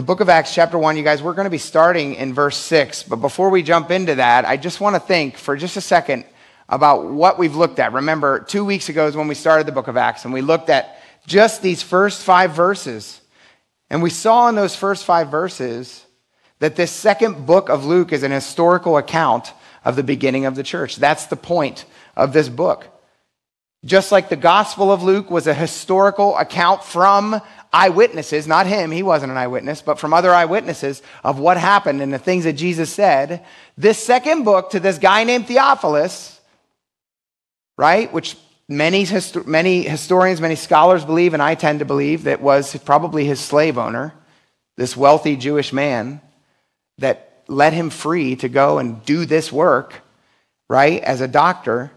the book of Acts, chapter 1, you guys, we're going to be starting in verse 6. But before we jump into that, I just want to think for just a second about what we've looked at. Remember, two weeks ago is when we started the book of Acts, and we looked at just these first five verses. And we saw in those first five verses that this second book of Luke is an historical account of the beginning of the church. That's the point of this book. Just like the Gospel of Luke was a historical account from eyewitnesses, not him, he wasn't an eyewitness, but from other eyewitnesses of what happened and the things that Jesus said, this second book to this guy named Theophilus, right, which many, many historians, many scholars believe, and I tend to believe, that was probably his slave owner, this wealthy Jewish man that let him free to go and do this work, right, as a doctor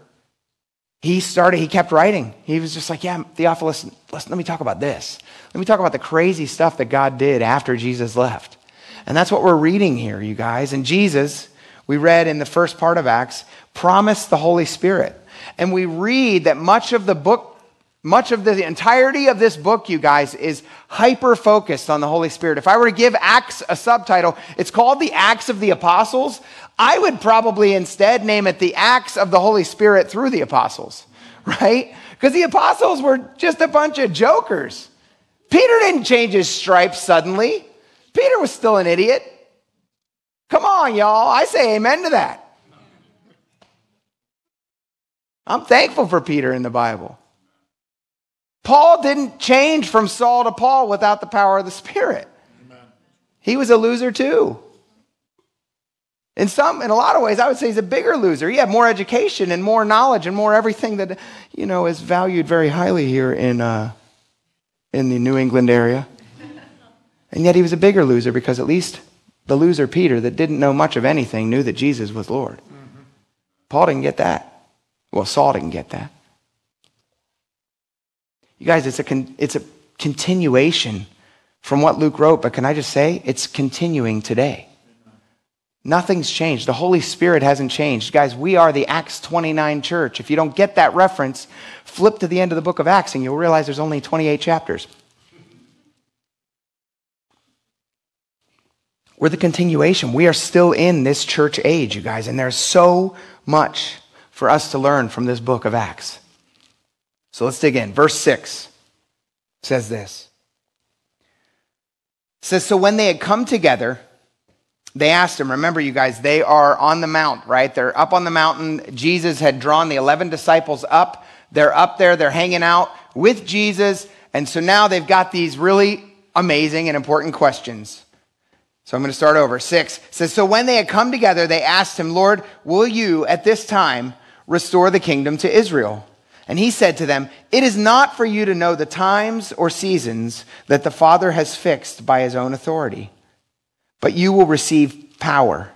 he started, he kept writing. He was just like, yeah, Theophilus, let me talk about this. Let me talk about the crazy stuff that God did after Jesus left. And that's what we're reading here, you guys. And Jesus, we read in the first part of Acts, promised the Holy Spirit. And we read that much of the book, much of the entirety of this book, you guys, is hyper focused on the Holy Spirit. If I were to give Acts a subtitle, it's called the Acts of the Apostles. I would probably instead name it the Acts of the Holy Spirit through the apostles, right? Because the apostles were just a bunch of jokers. Peter didn't change his stripes suddenly. Peter was still an idiot. Come on, y'all. I say amen to that. I'm thankful for Peter in the Bible. Paul didn't change from Saul to Paul without the power of the Spirit. He was a loser too. In some, in a lot of ways, I would say he's a bigger loser. He had more education and more knowledge and more everything that you know is valued very highly here in uh, in the New England area. And yet he was a bigger loser because at least the loser Peter, that didn't know much of anything, knew that Jesus was Lord. Mm-hmm. Paul didn't get that. Well, Saul didn't get that. You guys, it's a con- it's a continuation from what Luke wrote, but can I just say it's continuing today. Nothing's changed. The Holy Spirit hasn't changed. Guys, we are the Acts 29 church. If you don't get that reference, flip to the end of the book of Acts and you'll realize there's only 28 chapters. We're the continuation. We are still in this church age, you guys, and there's so much for us to learn from this book of Acts. So let's dig in. Verse 6 says this. It says, So when they had come together, they asked him, remember, you guys, they are on the mount, right? They're up on the mountain. Jesus had drawn the 11 disciples up. They're up there, they're hanging out with Jesus. And so now they've got these really amazing and important questions. So I'm going to start over. Six says, So when they had come together, they asked him, Lord, will you at this time restore the kingdom to Israel? And he said to them, It is not for you to know the times or seasons that the Father has fixed by his own authority but you will receive power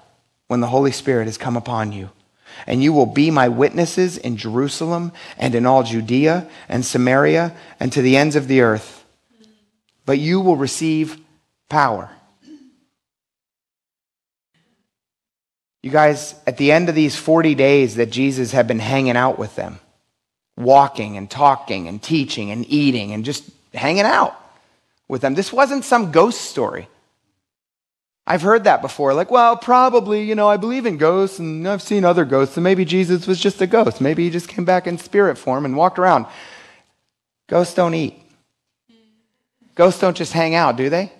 when the Holy Spirit has come upon you. And you will be my witnesses in Jerusalem and in all Judea and Samaria and to the ends of the earth. But you will receive power. You guys, at the end of these 40 days that Jesus had been hanging out with them, walking and talking and teaching and eating and just hanging out with them, this wasn't some ghost story. I've heard that before. Like, well, probably, you know, I believe in ghosts and I've seen other ghosts, so maybe Jesus was just a ghost. Maybe he just came back in spirit form and walked around. Ghosts don't eat. Ghosts don't just hang out, do they?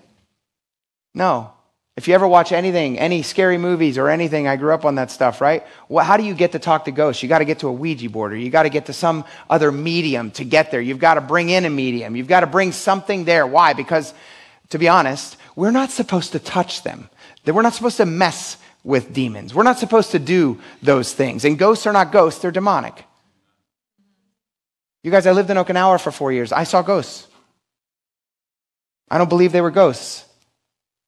No. If you ever watch anything, any scary movies or anything, I grew up on that stuff, right? Well, how do you get to talk to ghosts? You got to get to a Ouija board or you got to get to some other medium to get there. You've got to bring in a medium. You've got to bring something there. Why? Because, to be honest, we're not supposed to touch them. We're not supposed to mess with demons. We're not supposed to do those things. And ghosts are not ghosts, they're demonic. You guys, I lived in Okinawa for four years. I saw ghosts. I don't believe they were ghosts.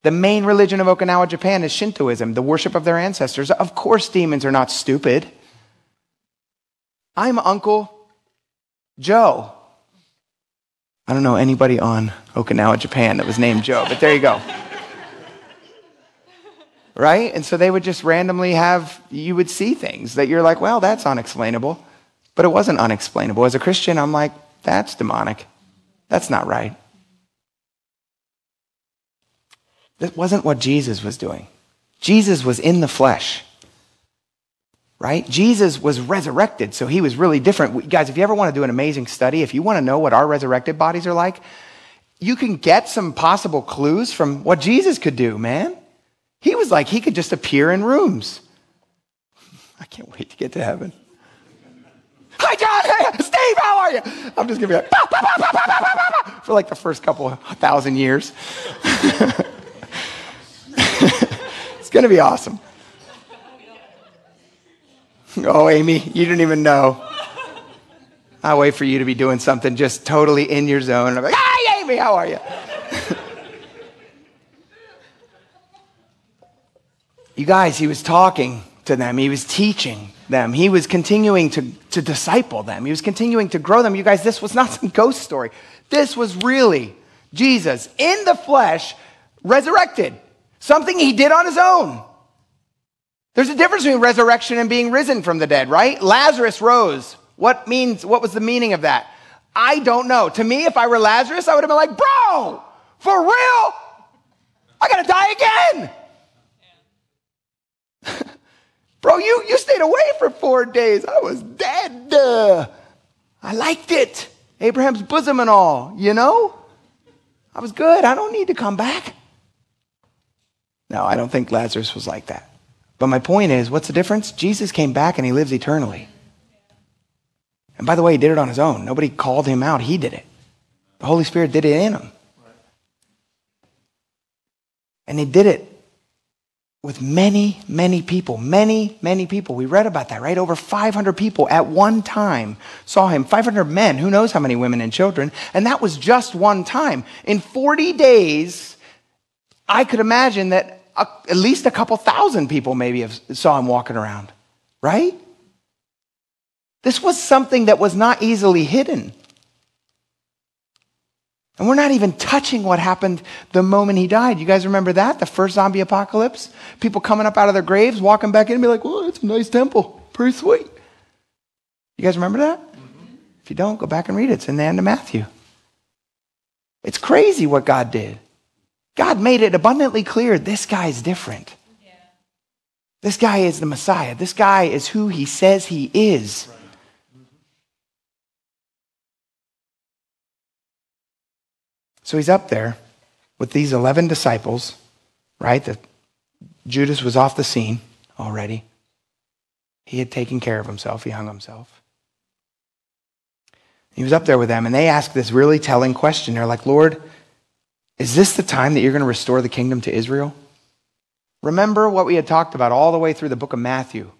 The main religion of Okinawa, Japan is Shintoism, the worship of their ancestors. Of course, demons are not stupid. I'm Uncle Joe. I don't know anybody on Okinawa, Japan that was named Joe, but there you go. right? And so they would just randomly have, you would see things that you're like, well, that's unexplainable. But it wasn't unexplainable. As a Christian, I'm like, that's demonic. That's not right. That wasn't what Jesus was doing. Jesus was in the flesh, right? Jesus was resurrected, so he was really different. Guys, if you ever want to do an amazing study, if you want to know what our resurrected bodies are like, you can get some possible clues from what Jesus could do, man. He was like, he could just appear in rooms. I can't wait to get to heaven. Hi, John. Hey, Steve, how are you? I'm just going to be like, bah, bah, bah, for like the first couple thousand years. it's going to be awesome. Oh, Amy, you didn't even know. I'll wait for you to be doing something just totally in your zone. I'm like, hi, Amy, how are you? you guys, he was talking to them, he was teaching them, he was continuing to, to disciple them, he was continuing to grow them. You guys, this was not some ghost story. This was really Jesus in the flesh, resurrected, something he did on his own. There's a difference between resurrection and being risen from the dead, right? Lazarus rose. What means what was the meaning of that? I don't know. To me, if I were Lazarus, I would have been like, bro, for real? I gotta die again. bro, you, you stayed away for four days. I was dead. I liked it. Abraham's bosom and all, you know? I was good. I don't need to come back. No, I don't think Lazarus was like that. But my point is, what's the difference? Jesus came back and he lives eternally. And by the way, he did it on his own. Nobody called him out, he did it. The Holy Spirit did it in him. And he did it with many, many people. Many, many people. We read about that, right? Over 500 people at one time saw him. 500 men, who knows how many women and children. And that was just one time. In 40 days, I could imagine that a, at least a couple thousand people maybe have, saw him walking around, right? This was something that was not easily hidden. And we're not even touching what happened the moment he died. You guys remember that? The first zombie apocalypse? People coming up out of their graves, walking back in and be like, well, it's a nice temple. Pretty sweet. You guys remember that? Mm-hmm. If you don't, go back and read it. It's in the end of Matthew. It's crazy what God did. God made it abundantly clear this guy's different. Yeah. This guy is the Messiah. This guy is who he says he is. So he's up there with these 11 disciples, right? That Judas was off the scene already. He had taken care of himself, he hung himself. He was up there with them, and they asked this really telling question. They're like, Lord, is this the time that you're going to restore the kingdom to Israel? Remember what we had talked about all the way through the book of Matthew.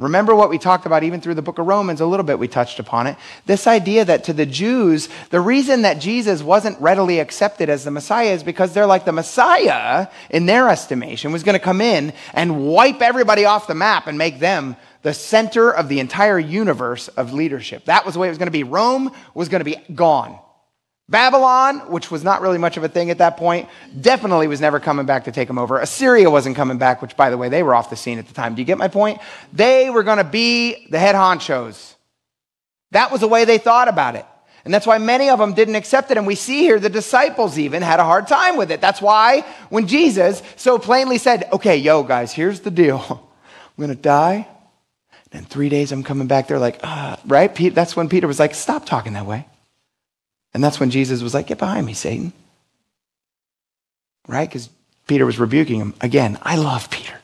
Remember what we talked about even through the book of Romans, a little bit we touched upon it. This idea that to the Jews, the reason that Jesus wasn't readily accepted as the Messiah is because they're like the Messiah, in their estimation, was going to come in and wipe everybody off the map and make them the center of the entire universe of leadership. That was the way it was going to be. Rome was going to be gone. Babylon, which was not really much of a thing at that point, definitely was never coming back to take them over. Assyria wasn't coming back, which, by the way, they were off the scene at the time. Do you get my point? They were going to be the head honchos. That was the way they thought about it. And that's why many of them didn't accept it. And we see here the disciples even had a hard time with it. That's why when Jesus so plainly said, okay, yo, guys, here's the deal. I'm going to die. And in three days, I'm coming back. They're like, ah, right? That's when Peter was like, stop talking that way. And that's when Jesus was like, Get behind me, Satan. Right? Because Peter was rebuking him. Again, I love Peter.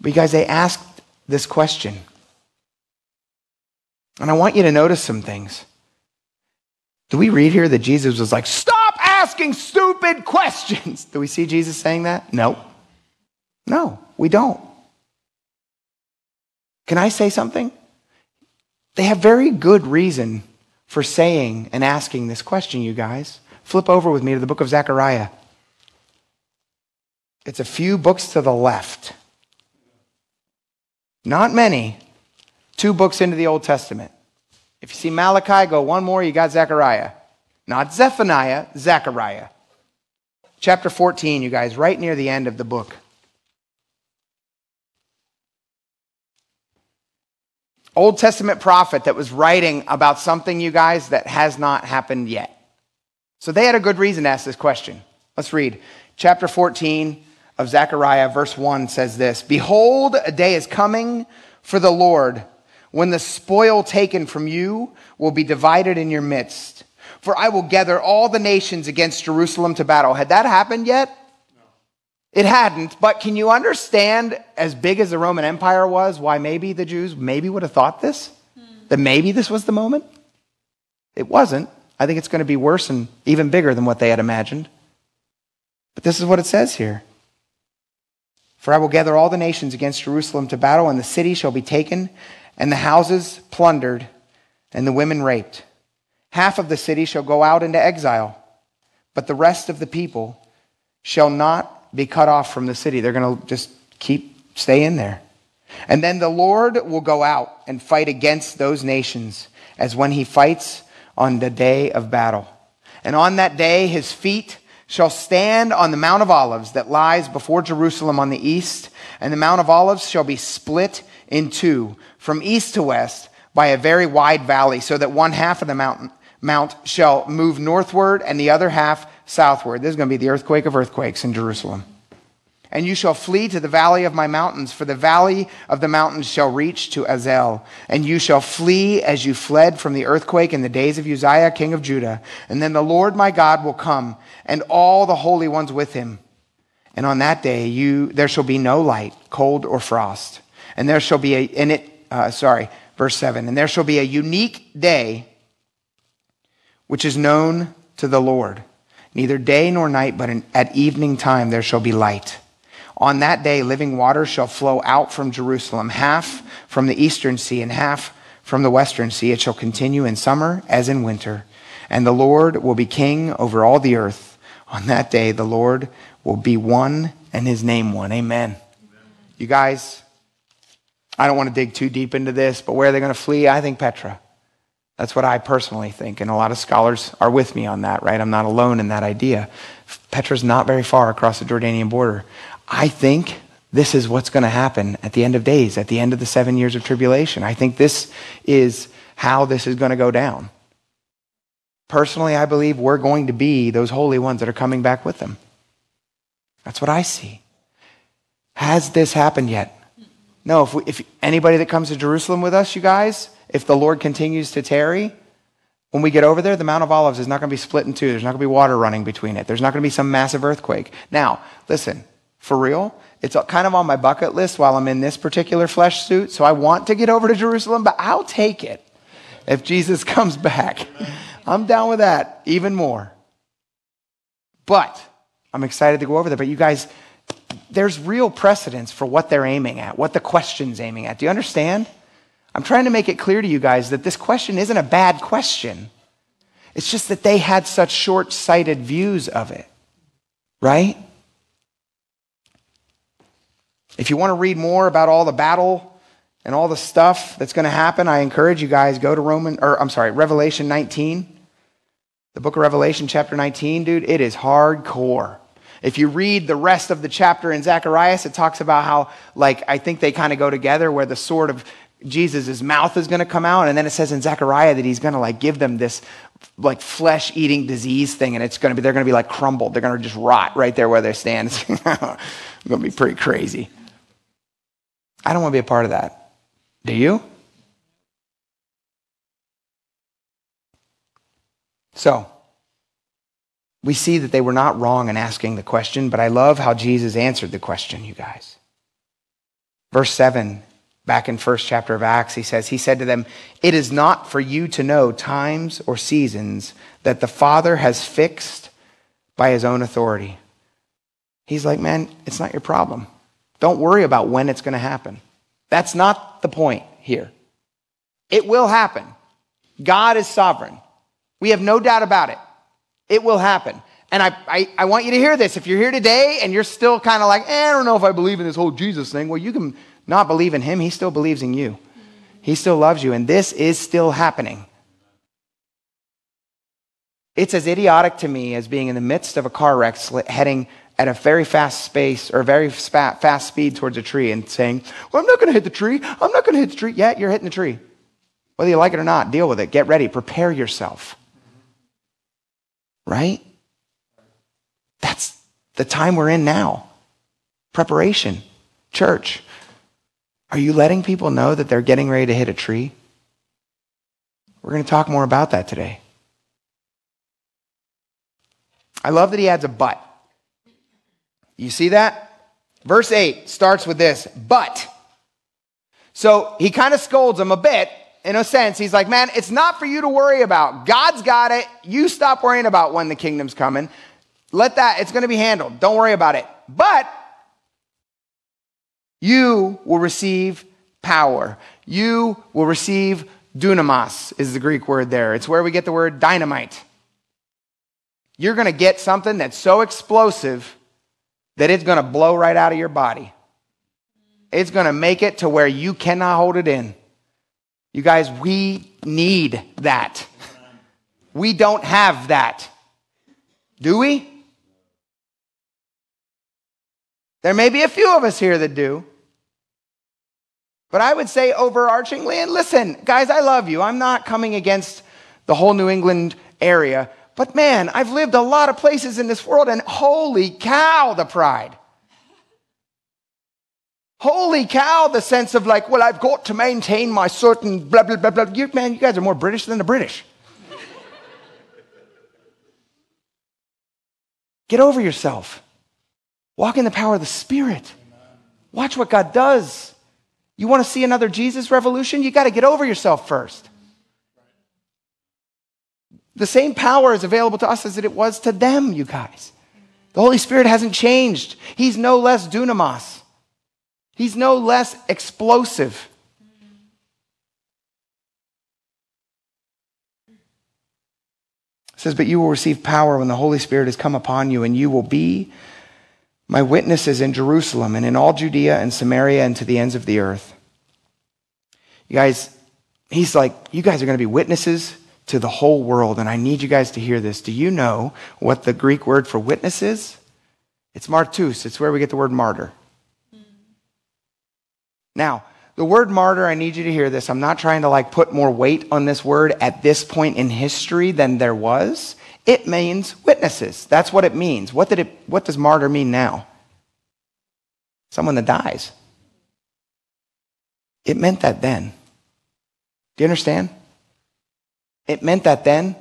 But you guys, they asked this question. And I want you to notice some things. Do we read here that Jesus was like, Stop asking stupid questions? Do we see Jesus saying that? No. No, we don't. Can I say something? They have very good reason for saying and asking this question, you guys. Flip over with me to the book of Zechariah. It's a few books to the left. Not many. Two books into the Old Testament. If you see Malachi, go one more, you got Zechariah. Not Zephaniah, Zechariah. Chapter 14, you guys, right near the end of the book. Old Testament prophet that was writing about something, you guys, that has not happened yet. So they had a good reason to ask this question. Let's read. Chapter 14 of Zechariah, verse 1 says this Behold, a day is coming for the Lord when the spoil taken from you will be divided in your midst. For I will gather all the nations against Jerusalem to battle. Had that happened yet? It hadn't, but can you understand, as big as the Roman Empire was, why maybe the Jews maybe would have thought this? Hmm. That maybe this was the moment? It wasn't. I think it's going to be worse and even bigger than what they had imagined. But this is what it says here. For I will gather all the nations against Jerusalem to battle, and the city shall be taken, and the houses plundered, and the women raped. Half of the city shall go out into exile, but the rest of the people shall not be cut off from the city. They're going to just keep, stay in there. And then the Lord will go out and fight against those nations as when he fights on the day of battle. And on that day, his feet shall stand on the Mount of Olives that lies before Jerusalem on the east, and the Mount of Olives shall be split in two from east to west by a very wide valley, so that one half of the mountain mount shall move northward and the other half southward. This is going to be the earthquake of earthquakes in Jerusalem. And you shall flee to the valley of my mountains, for the valley of the mountains shall reach to Azel. And you shall flee as you fled from the earthquake in the days of Uzziah, king of Judah. And then the Lord my God will come, and all the holy ones with him. And on that day you there shall be no light, cold or frost. And there shall be a in it uh, sorry, verse 7. And there shall be a unique day which is known to the Lord. Neither day nor night, but in, at evening time there shall be light. On that day, living waters shall flow out from Jerusalem, half from the eastern sea and half from the western sea. It shall continue in summer as in winter. And the Lord will be king over all the earth. On that day, the Lord will be one and his name one. Amen. Amen. You guys, I don't want to dig too deep into this, but where are they going to flee? I think Petra. That's what I personally think. And a lot of scholars are with me on that, right? I'm not alone in that idea. Petra's not very far across the Jordanian border. I think this is what's going to happen at the end of days, at the end of the seven years of tribulation. I think this is how this is going to go down. Personally, I believe we're going to be those holy ones that are coming back with them. That's what I see. Has this happened yet? No, if, we, if anybody that comes to Jerusalem with us, you guys, if the Lord continues to tarry, when we get over there, the Mount of Olives is not going to be split in two. There's not going to be water running between it. There's not going to be some massive earthquake. Now, listen, for real, it's kind of on my bucket list while I'm in this particular flesh suit. So I want to get over to Jerusalem, but I'll take it if Jesus comes back. I'm down with that even more. But I'm excited to go over there. But you guys, there's real precedence for what they're aiming at, what the question's aiming at. Do you understand? I'm trying to make it clear to you guys that this question isn't a bad question. It's just that they had such short sighted views of it, right? If you want to read more about all the battle and all the stuff that's going to happen, I encourage you guys go to Roman or I'm sorry, Revelation 19. The book of Revelation chapter 19, dude, it is hardcore. If you read the rest of the chapter in Zechariah's, it talks about how, like, I think they kind of go together where the sword of Jesus' mouth is going to come out. And then it says in Zechariah that he's going to like give them this like flesh eating disease thing. And it's going to be, they're going to be like crumbled. They're going to just rot right there where they stand. It's going to be pretty crazy. I don't want to be a part of that. Do you? So, we see that they were not wrong in asking the question, but I love how Jesus answered the question, you guys. Verse 7 back in first chapter of acts he says he said to them it is not for you to know times or seasons that the father has fixed by his own authority. He's like man it's not your problem. Don't worry about when it's going to happen. That's not the point here. It will happen. God is sovereign. We have no doubt about it it will happen and I, I, I, want you to hear this. If you're here today and you're still kind of like, eh, I don't know if I believe in this whole Jesus thing, well, you can not believe in him, he still believes in you. He still loves you, and this is still happening. It's as idiotic to me as being in the midst of a car wreck heading at a very fast space or very fast speed towards a tree and saying, Well, I'm not going to hit the tree. I'm not going to hit the tree. Yeah, you're hitting the tree. Whether you like it or not, deal with it. Get ready. Prepare yourself. Right? That's the time we're in now. Preparation. Church, are you letting people know that they're getting ready to hit a tree? We're going to talk more about that today. I love that he adds a but. You see that? Verse 8 starts with this, but. So he kind of scolds them a bit in a sense. He's like, man, it's not for you to worry about. God's got it. You stop worrying about when the kingdom's coming. Let that, it's going to be handled. Don't worry about it. But you will receive power. You will receive dunamis, is the Greek word there. It's where we get the word dynamite. You're going to get something that's so explosive that it's going to blow right out of your body. It's going to make it to where you cannot hold it in. You guys, we need that. We don't have that. Do we? There may be a few of us here that do. But I would say overarchingly, and listen, guys, I love you. I'm not coming against the whole New England area. But man, I've lived a lot of places in this world, and holy cow, the pride. Holy cow, the sense of like, well, I've got to maintain my certain blah, blah, blah, blah. You, man, you guys are more British than the British. Get over yourself. Walk in the power of the Spirit. Watch what God does. You want to see another Jesus revolution? You got to get over yourself first. The same power is available to us as it was to them, you guys. The Holy Spirit hasn't changed. He's no less dunamis. He's no less explosive. It says, But you will receive power when the Holy Spirit has come upon you, and you will be my witnesses in Jerusalem and in all Judea and Samaria and to the ends of the earth. You guys, he's like, you guys are going to be witnesses to the whole world, and I need you guys to hear this. Do you know what the Greek word for witness is? It's martus, it's where we get the word martyr. Now, the word martyr, I need you to hear this. I'm not trying to like put more weight on this word at this point in history than there was. It means witnesses. That's what it means. What, did it, what does martyr mean now? Someone that dies. It meant that then. Do you understand? It meant that then,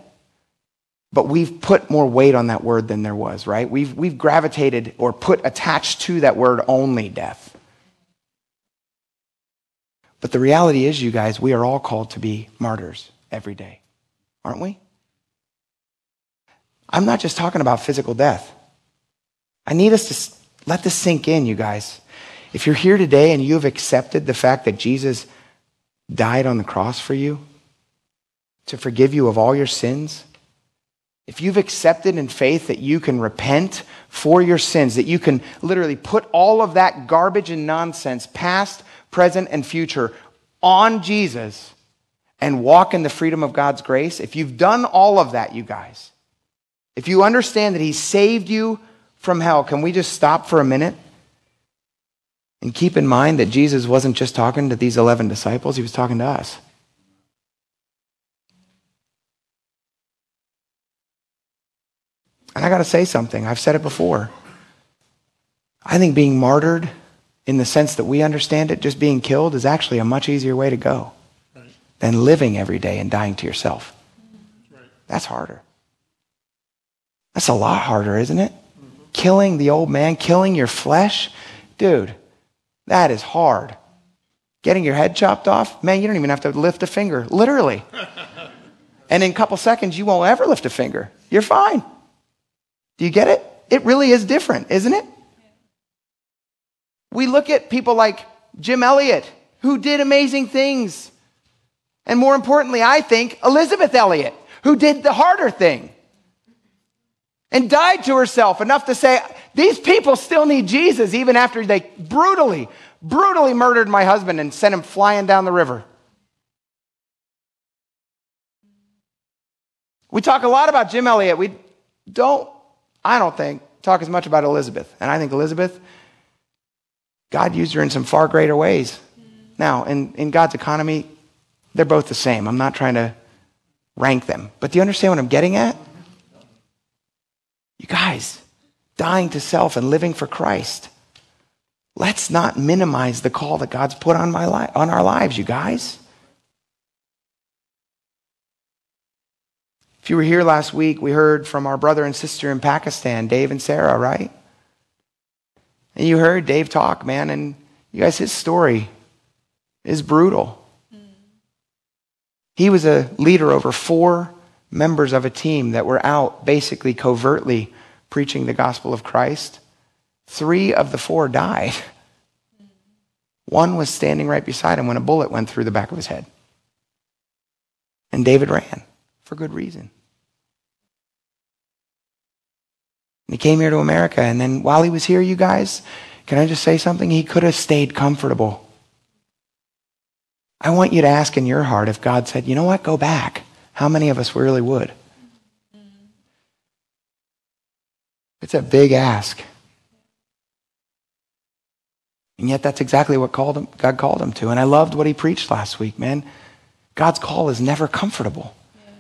but we've put more weight on that word than there was, right? We've, we've gravitated or put attached to that word only death. But the reality is, you guys, we are all called to be martyrs every day, aren't we? I'm not just talking about physical death. I need us to let this sink in, you guys. If you're here today and you have accepted the fact that Jesus died on the cross for you to forgive you of all your sins, if you've accepted in faith that you can repent for your sins, that you can literally put all of that garbage and nonsense, past, present, and future, on Jesus and walk in the freedom of God's grace, if you've done all of that, you guys, if you understand that He saved you from hell, can we just stop for a minute? And keep in mind that Jesus wasn't just talking to these 11 disciples, He was talking to us. And I got to say something. I've said it before. I think being martyred, in the sense that we understand it, just being killed, is actually a much easier way to go right. than living every day and dying to yourself. Right. That's harder. That's a lot harder, isn't it? Mm-hmm. Killing the old man, killing your flesh. Dude, that is hard. Getting your head chopped off, man, you don't even have to lift a finger, literally. and in a couple seconds, you won't ever lift a finger. You're fine. Do you get it? It really is different, isn't it? We look at people like Jim Elliot, who did amazing things. And more importantly, I think Elisabeth Elliot, who did the harder thing and died to herself enough to say, These people still need Jesus, even after they brutally, brutally murdered my husband and sent him flying down the river. We talk a lot about Jim Elliot. We don't, I don't think, talk as much about Elisabeth. And I think Elisabeth, God used her in some far greater ways. Now, in, in God's economy, they're both the same. I'm not trying to rank them. But do you understand what I'm getting at? You guys, dying to self and living for Christ. Let's not minimize the call that God's put on, my li- on our lives, you guys. If you were here last week, we heard from our brother and sister in Pakistan, Dave and Sarah, right? And you heard Dave talk, man, and you guys, his story is brutal. He was a leader over four members of a team that were out basically covertly preaching the gospel of Christ. Three of the four died. One was standing right beside him when a bullet went through the back of his head. And David ran for good reason. And he came here to America, and then while he was here, you guys, can I just say something? He could have stayed comfortable. I want you to ask in your heart if God said, you know what, go back. How many of us really would? It's a big ask. And yet that's exactly what called him, God called him to. And I loved what he preached last week, man. God's call is never comfortable. Yeah.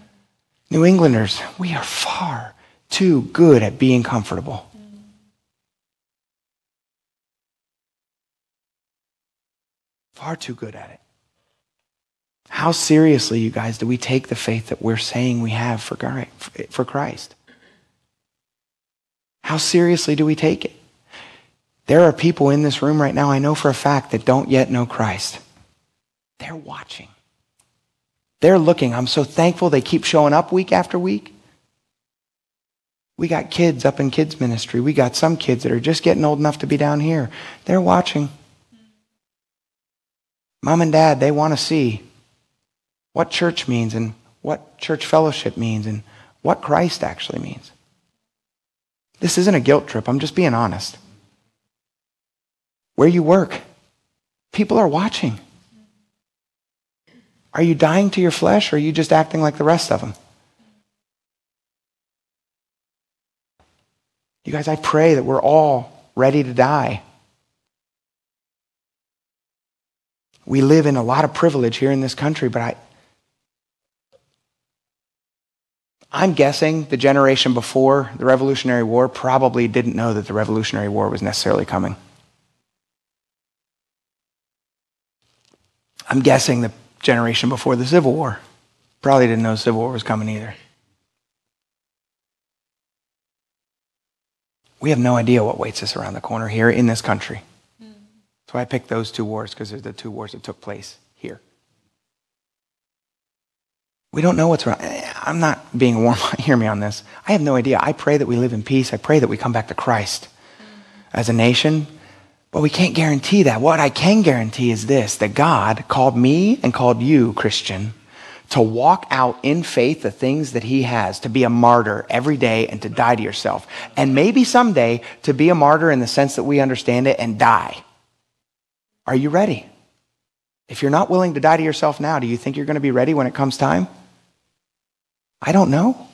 New Englanders, we are far too good at being comfortable. Far too good at it. How seriously, you guys, do we take the faith that we're saying we have for Christ? How seriously do we take it? There are people in this room right now, I know for a fact, that don't yet know Christ. They're watching. They're looking. I'm so thankful they keep showing up week after week. We got kids up in kids' ministry. We got some kids that are just getting old enough to be down here. They're watching. Mom and dad, they want to see what church means and what church fellowship means and what Christ actually means. This isn't a guilt trip. I'm just being honest. Where you work, people are watching. Are you dying to your flesh or are you just acting like the rest of them? You guys, I pray that we're all ready to die. We live in a lot of privilege here in this country, but I, I'm guessing the generation before the Revolutionary War probably didn't know that the Revolutionary War was necessarily coming. I'm guessing the generation before the Civil War probably didn't know the Civil War was coming either. We have no idea what waits us around the corner here in this country. So I picked those two wars because they're the two wars that took place here. We don't know what's wrong. Eh, I'm not being warm. Hear me on this. I have no idea. I pray that we live in peace. I pray that we come back to Christ as a nation. But we can't guarantee that. What I can guarantee is this that God called me and called you, Christian, to walk out in faith the things that He has, to be a martyr every day and to die to yourself. And maybe someday to be a martyr in the sense that we understand it and die. Are you ready? If you're not willing to die to yourself now, do you think you're going to be ready when it comes time? I don't know.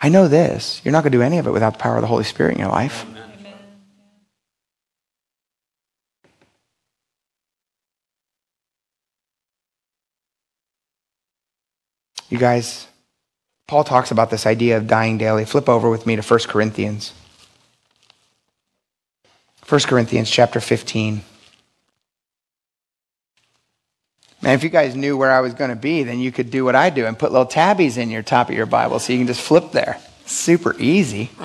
I know this. You're not going to do any of it without the power of the Holy Spirit in your life. You guys, Paul talks about this idea of dying daily. Flip over with me to 1 Corinthians. 1 Corinthians chapter 15. Man, if you guys knew where I was going to be, then you could do what I do and put little tabbies in your top of your Bible so you can just flip there. Super easy.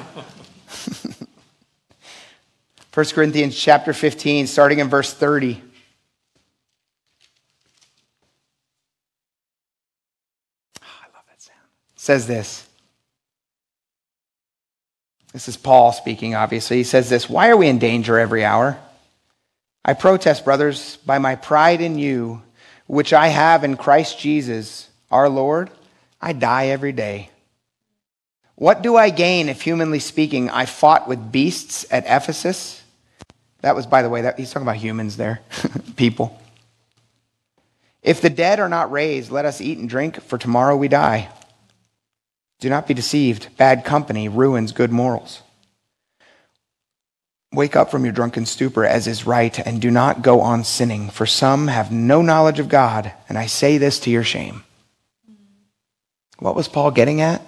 1 Corinthians chapter 15, starting in verse 30. Oh, I love that sound. It says this. This is Paul speaking, obviously. He says this Why are we in danger every hour? I protest, brothers, by my pride in you which I have in Christ Jesus, our Lord, I die every day. What do I gain if, humanly speaking, I fought with beasts at Ephesus? That was, by the way, that, he's talking about humans there, people. If the dead are not raised, let us eat and drink, for tomorrow we die. Do not be deceived. Bad company ruins good morals. Wake up from your drunken stupor as is right, and do not go on sinning, for some have no knowledge of God, and I say this to your shame. What was Paul getting at?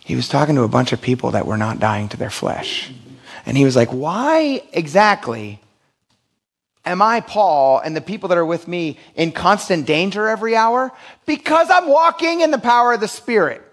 He was talking to a bunch of people that were not dying to their flesh. And he was like, Why exactly am I, Paul, and the people that are with me in constant danger every hour? Because I'm walking in the power of the Spirit.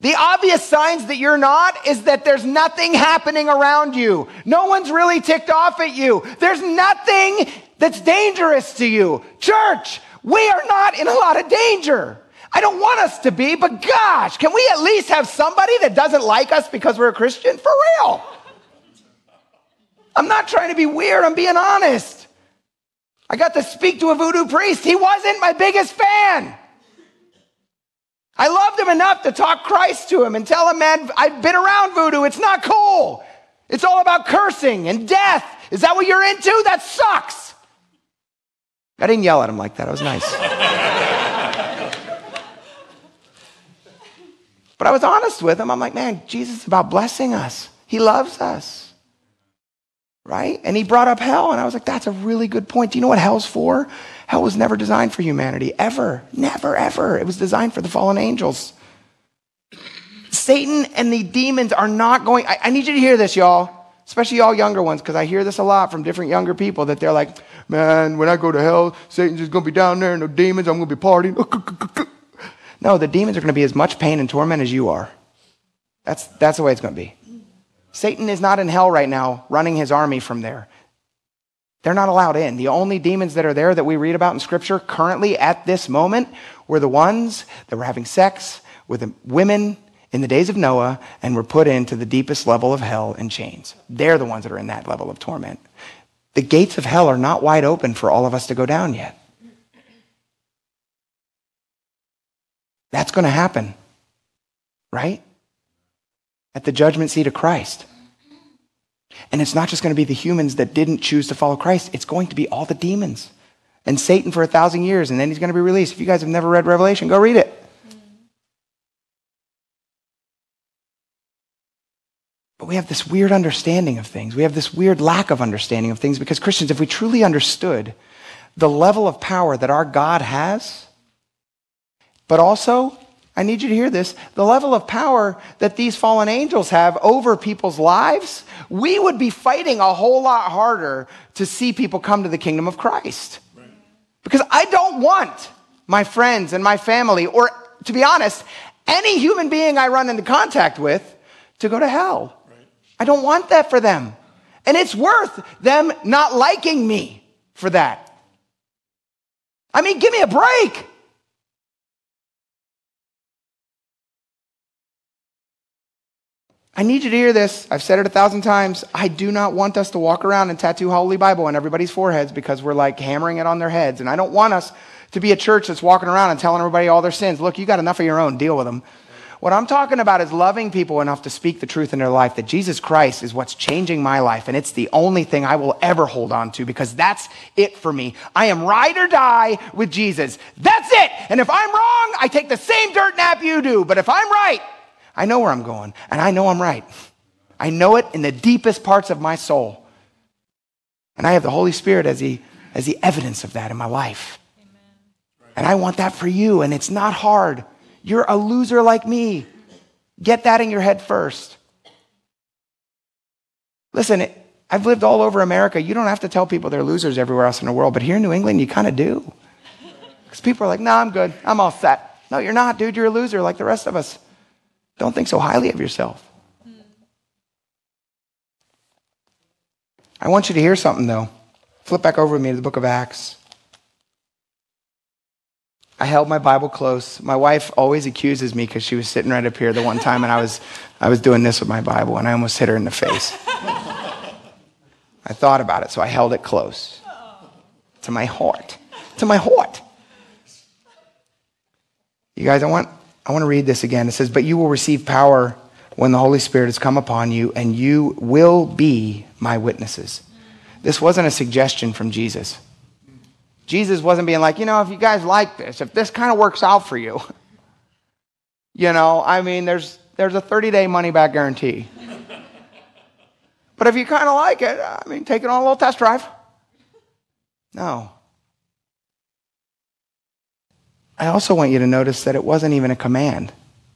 The obvious signs that you're not is that there's nothing happening around you. No one's really ticked off at you. There's nothing that's dangerous to you. Church, we are not in a lot of danger. I don't want us to be, but gosh, can we at least have somebody that doesn't like us because we're a Christian? For real. I'm not trying to be weird, I'm being honest. I got to speak to a voodoo priest. He wasn't my biggest fan. I loved him enough to talk Christ to him and tell him, man, I've been around voodoo. It's not cool. It's all about cursing and death. Is that what you're into? That sucks. I didn't yell at him like that. I was nice. but I was honest with him. I'm like, man, Jesus is about blessing us. He loves us. Right? And he brought up hell. And I was like, that's a really good point. Do you know what hell's for? Hell was never designed for humanity, ever. Never, ever. It was designed for the fallen angels. Satan and the demons are not going. I, I need you to hear this, y'all, especially y'all younger ones, because I hear this a lot from different younger people that they're like, man, when I go to hell, Satan's just going to be down there and the demons, I'm going to be partying. no, the demons are going to be as much pain and torment as you are. That's, that's the way it's going to be. Satan is not in hell right now running his army from there. They're not allowed in. The only demons that are there that we read about in Scripture currently at this moment were the ones that were having sex with women in the days of Noah and were put into the deepest level of hell in chains. They're the ones that are in that level of torment. The gates of hell are not wide open for all of us to go down yet. That's going to happen, right? At the judgment seat of Christ. And it's not just going to be the humans that didn't choose to follow Christ, it's going to be all the demons and Satan for a thousand years, and then he's going to be released. If you guys have never read Revelation, go read it. But we have this weird understanding of things. We have this weird lack of understanding of things because Christians, if we truly understood the level of power that our God has, but also I need you to hear this. The level of power that these fallen angels have over people's lives, we would be fighting a whole lot harder to see people come to the kingdom of Christ. Because I don't want my friends and my family, or to be honest, any human being I run into contact with to go to hell. Right. I don't want that for them. And it's worth them not liking me for that. I mean, give me a break. I need you to hear this. I've said it a thousand times. I do not want us to walk around and tattoo Holy Bible on everybody's foreheads because we're like hammering it on their heads. And I don't want us to be a church that's walking around and telling everybody all their sins. Look, you got enough of your own. Deal with them. What I'm talking about is loving people enough to speak the truth in their life that Jesus Christ is what's changing my life. And it's the only thing I will ever hold on to because that's it for me. I am ride or die with Jesus. That's it. And if I'm wrong, I take the same dirt nap you do. But if I'm right, I know where I'm going, and I know I'm right. I know it in the deepest parts of my soul. And I have the Holy Spirit as the, as the evidence of that in my life. Amen. And I want that for you, and it's not hard. You're a loser like me. Get that in your head first. Listen, I've lived all over America. You don't have to tell people they're losers everywhere else in the world, but here in New England, you kind of do. Because people are like, no, nah, I'm good. I'm all set. No, you're not, dude. You're a loser like the rest of us. Don't think so highly of yourself. I want you to hear something, though. Flip back over with me to the book of Acts. I held my Bible close. My wife always accuses me because she was sitting right up here the one time and I was, I was doing this with my Bible and I almost hit her in the face. I thought about it, so I held it close to my heart. To my heart. You guys, I want, I want to read this again. It says, But you will receive power when the Holy Spirit has come upon you, and you will be my witnesses. This wasn't a suggestion from Jesus. Jesus wasn't being like, you know, if you guys like this, if this kind of works out for you, you know, I mean, there's, there's a 30 day money back guarantee. but if you kind of like it, I mean, take it on a little test drive. No. I also want you to notice that it wasn't even a command.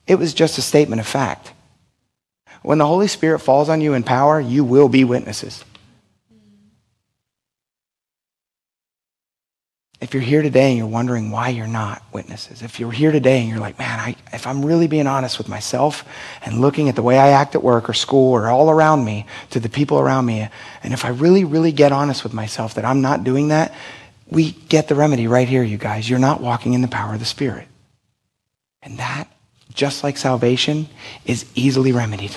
It was just a statement of fact. When the Holy Spirit falls on you in power, you will be witnesses. If you're here today and you're wondering why you're not witnesses, if you're here today and you're like, man, I, if I'm really being honest with myself and looking at the way I act at work or school or all around me to the people around me, and if I really, really get honest with myself that I'm not doing that, we get the remedy right here, you guys. You're not walking in the power of the Spirit. And that, just like salvation, is easily remedied.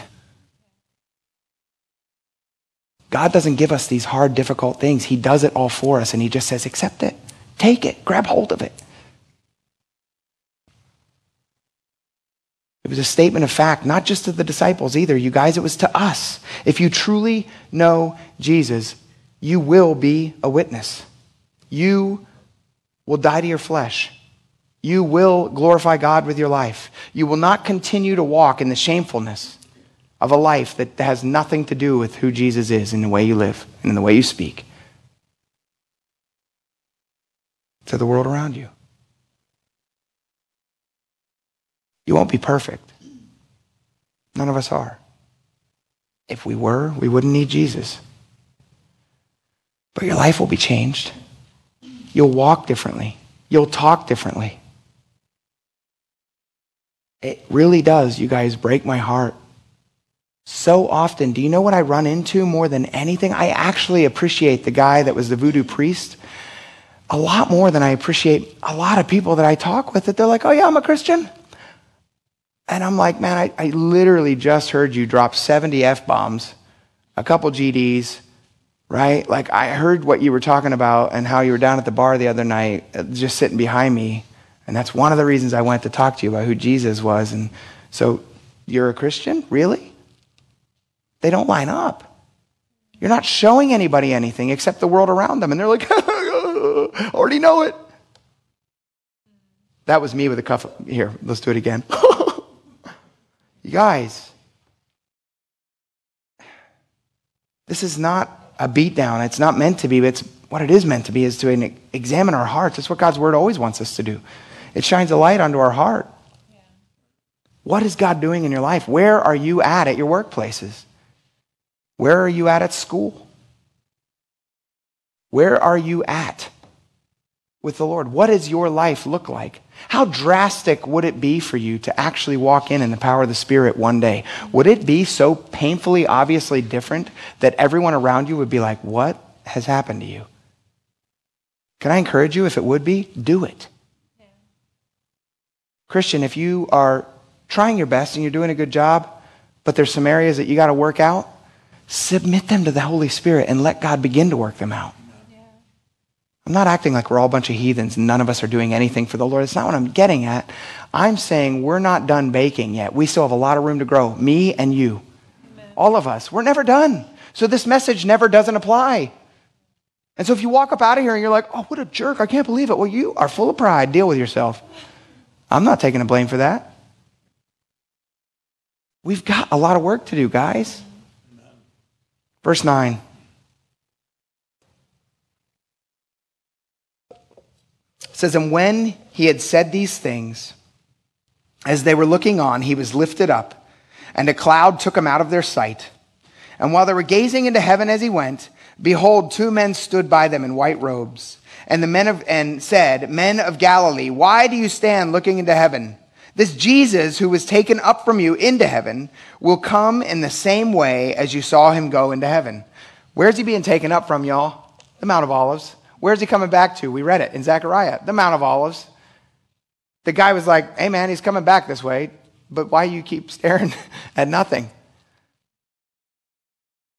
God doesn't give us these hard, difficult things. He does it all for us, and He just says, accept it. Take it, grab hold of it. It was a statement of fact, not just to the disciples either. You guys, it was to us. If you truly know Jesus, you will be a witness. You will die to your flesh. You will glorify God with your life. You will not continue to walk in the shamefulness of a life that has nothing to do with who Jesus is in the way you live and in the way you speak. to the world around you. You won't be perfect. None of us are. If we were, we wouldn't need Jesus. But your life will be changed. You'll walk differently. You'll talk differently. It really does, you guys, break my heart. So often, do you know what I run into more than anything? I actually appreciate the guy that was the voodoo priest a lot more than I appreciate a lot of people that I talk with that they're like, oh, yeah, I'm a Christian. And I'm like, man, I, I literally just heard you drop 70 F bombs, a couple GDs, right? Like, I heard what you were talking about and how you were down at the bar the other night, uh, just sitting behind me. And that's one of the reasons I went to talk to you about who Jesus was. And so, you're a Christian? Really? They don't line up. You're not showing anybody anything except the world around them. And they're like, already know it. That was me with a cuff. Here, let's do it again. you guys, this is not a beatdown. It's not meant to be, but it's what it is meant to be is to examine our hearts. That's what God's word always wants us to do. It shines a light onto our heart. What is God doing in your life? Where are you at at your workplaces? Where are you at at school? Where are you at? with the Lord? What does your life look like? How drastic would it be for you to actually walk in in the power of the Spirit one day? Would it be so painfully, obviously different that everyone around you would be like, What has happened to you? Can I encourage you, if it would be, do it. Yeah. Christian, if you are trying your best and you're doing a good job, but there's some areas that you got to work out, submit them to the Holy Spirit and let God begin to work them out. I'm not acting like we're all a bunch of heathens and none of us are doing anything for the Lord. It's not what I'm getting at. I'm saying we're not done baking yet. We still have a lot of room to grow. Me and you. Amen. All of us. We're never done. So this message never doesn't apply. And so if you walk up out of here and you're like, oh, what a jerk, I can't believe it. Well, you are full of pride. Deal with yourself. I'm not taking the blame for that. We've got a lot of work to do, guys. Verse 9. Says, And when he had said these things, as they were looking on, he was lifted up, and a cloud took him out of their sight. And while they were gazing into heaven as he went, behold, two men stood by them in white robes. And the men of, and said, Men of Galilee, why do you stand looking into heaven? This Jesus who was taken up from you into heaven will come in the same way as you saw him go into heaven. Where's he being taken up from, y'all? The Mount of Olives. Where's he coming back to? We read it in Zechariah, the Mount of Olives. The guy was like, hey man, he's coming back this way, but why you keep staring at nothing?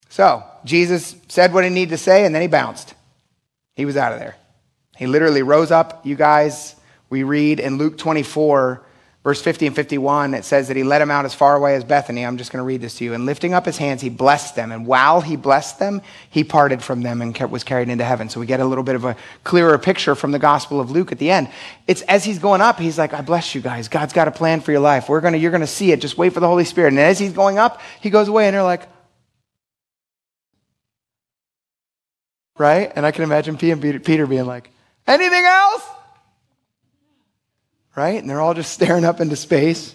So, Jesus said what he needed to say, and then he bounced. He was out of there. He literally rose up. You guys, we read in Luke 24 Verse 50 and 51, it says that he led him out as far away as Bethany. I'm just going to read this to you. And lifting up his hands, he blessed them. And while he blessed them, he parted from them and was carried into heaven. So we get a little bit of a clearer picture from the Gospel of Luke at the end. It's as he's going up, he's like, I bless you guys. God's got a plan for your life. We're gonna, you're going to see it. Just wait for the Holy Spirit. And as he's going up, he goes away, and they're like, right? And I can imagine Peter being like, anything else? Right? And they're all just staring up into space.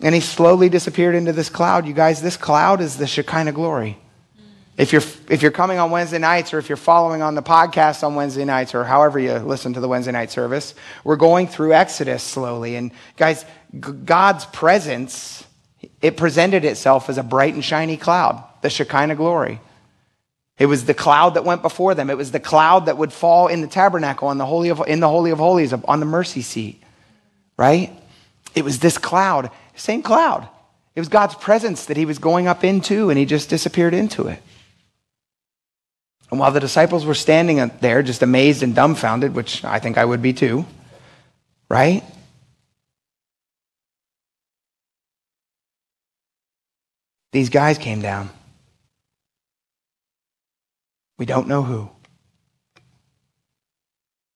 And he slowly disappeared into this cloud. You guys, this cloud is the Shekinah glory. If you're, if you're coming on Wednesday nights or if you're following on the podcast on Wednesday nights or however you listen to the Wednesday night service, we're going through Exodus slowly. And guys, God's presence, it presented itself as a bright and shiny cloud, the Shekinah glory. It was the cloud that went before them. It was the cloud that would fall in the tabernacle in the Holy of, in the Holy of Holies on the mercy seat, right? It was this cloud, same cloud. It was God's presence that he was going up into, and he just disappeared into it. And while the disciples were standing there, just amazed and dumbfounded, which I think I would be too, right? These guys came down. We don't know who.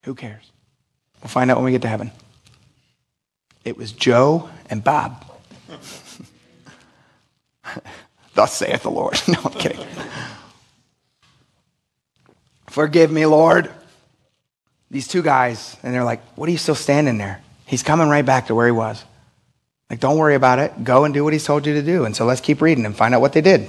Who cares? We'll find out when we get to heaven. It was Joe and Bob. Thus saith the Lord. No, I'm kidding. Forgive me, Lord. These two guys, and they're like, What are you still standing there? He's coming right back to where he was. Like, don't worry about it. Go and do what he's told you to do. And so let's keep reading and find out what they did.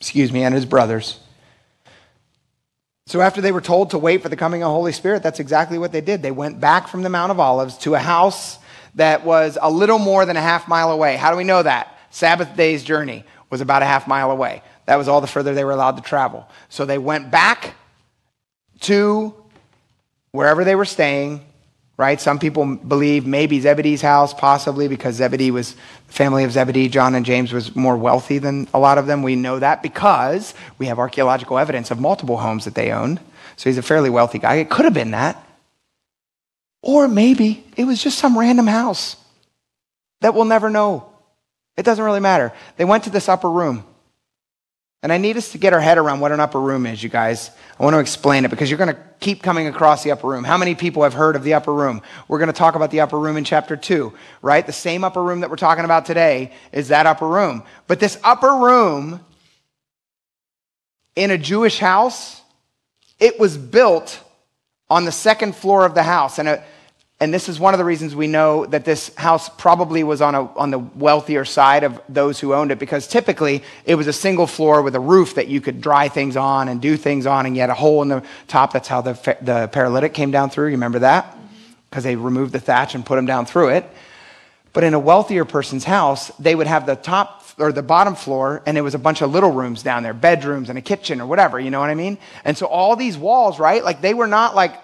excuse me, and his brothers. So, after they were told to wait for the coming of the Holy Spirit, that's exactly what they did. They went back from the Mount of Olives to a house that was a little more than a half mile away. How do we know that? Sabbath day's journey was about a half mile away. That was all the further they were allowed to travel. So they went back to wherever they were staying, right? Some people believe maybe Zebedee's house, possibly because Zebedee was the family of Zebedee. John and James was more wealthy than a lot of them. We know that because we have archaeological evidence of multiple homes that they owned. So he's a fairly wealthy guy. It could have been that. Or maybe it was just some random house that we'll never know. It doesn't really matter. They went to this upper room. And I need us to get our head around what an upper room is, you guys. I want to explain it because you're going to keep coming across the upper room. How many people have heard of the upper room? We're going to talk about the upper room in chapter 2, right? The same upper room that we're talking about today is that upper room. But this upper room in a Jewish house, it was built on the second floor of the house. And, a, and this is one of the reasons we know that this house probably was on, a, on the wealthier side of those who owned it, because typically it was a single floor with a roof that you could dry things on and do things on, and you had a hole in the top. That's how the, the paralytic came down through. You remember that? Mm-hmm. Because they removed the thatch and put him down through it. But in a wealthier person's house, they would have the top or the bottom floor, and it was a bunch of little rooms down there, bedrooms and a kitchen or whatever, you know what I mean? And so all these walls, right? Like they were not like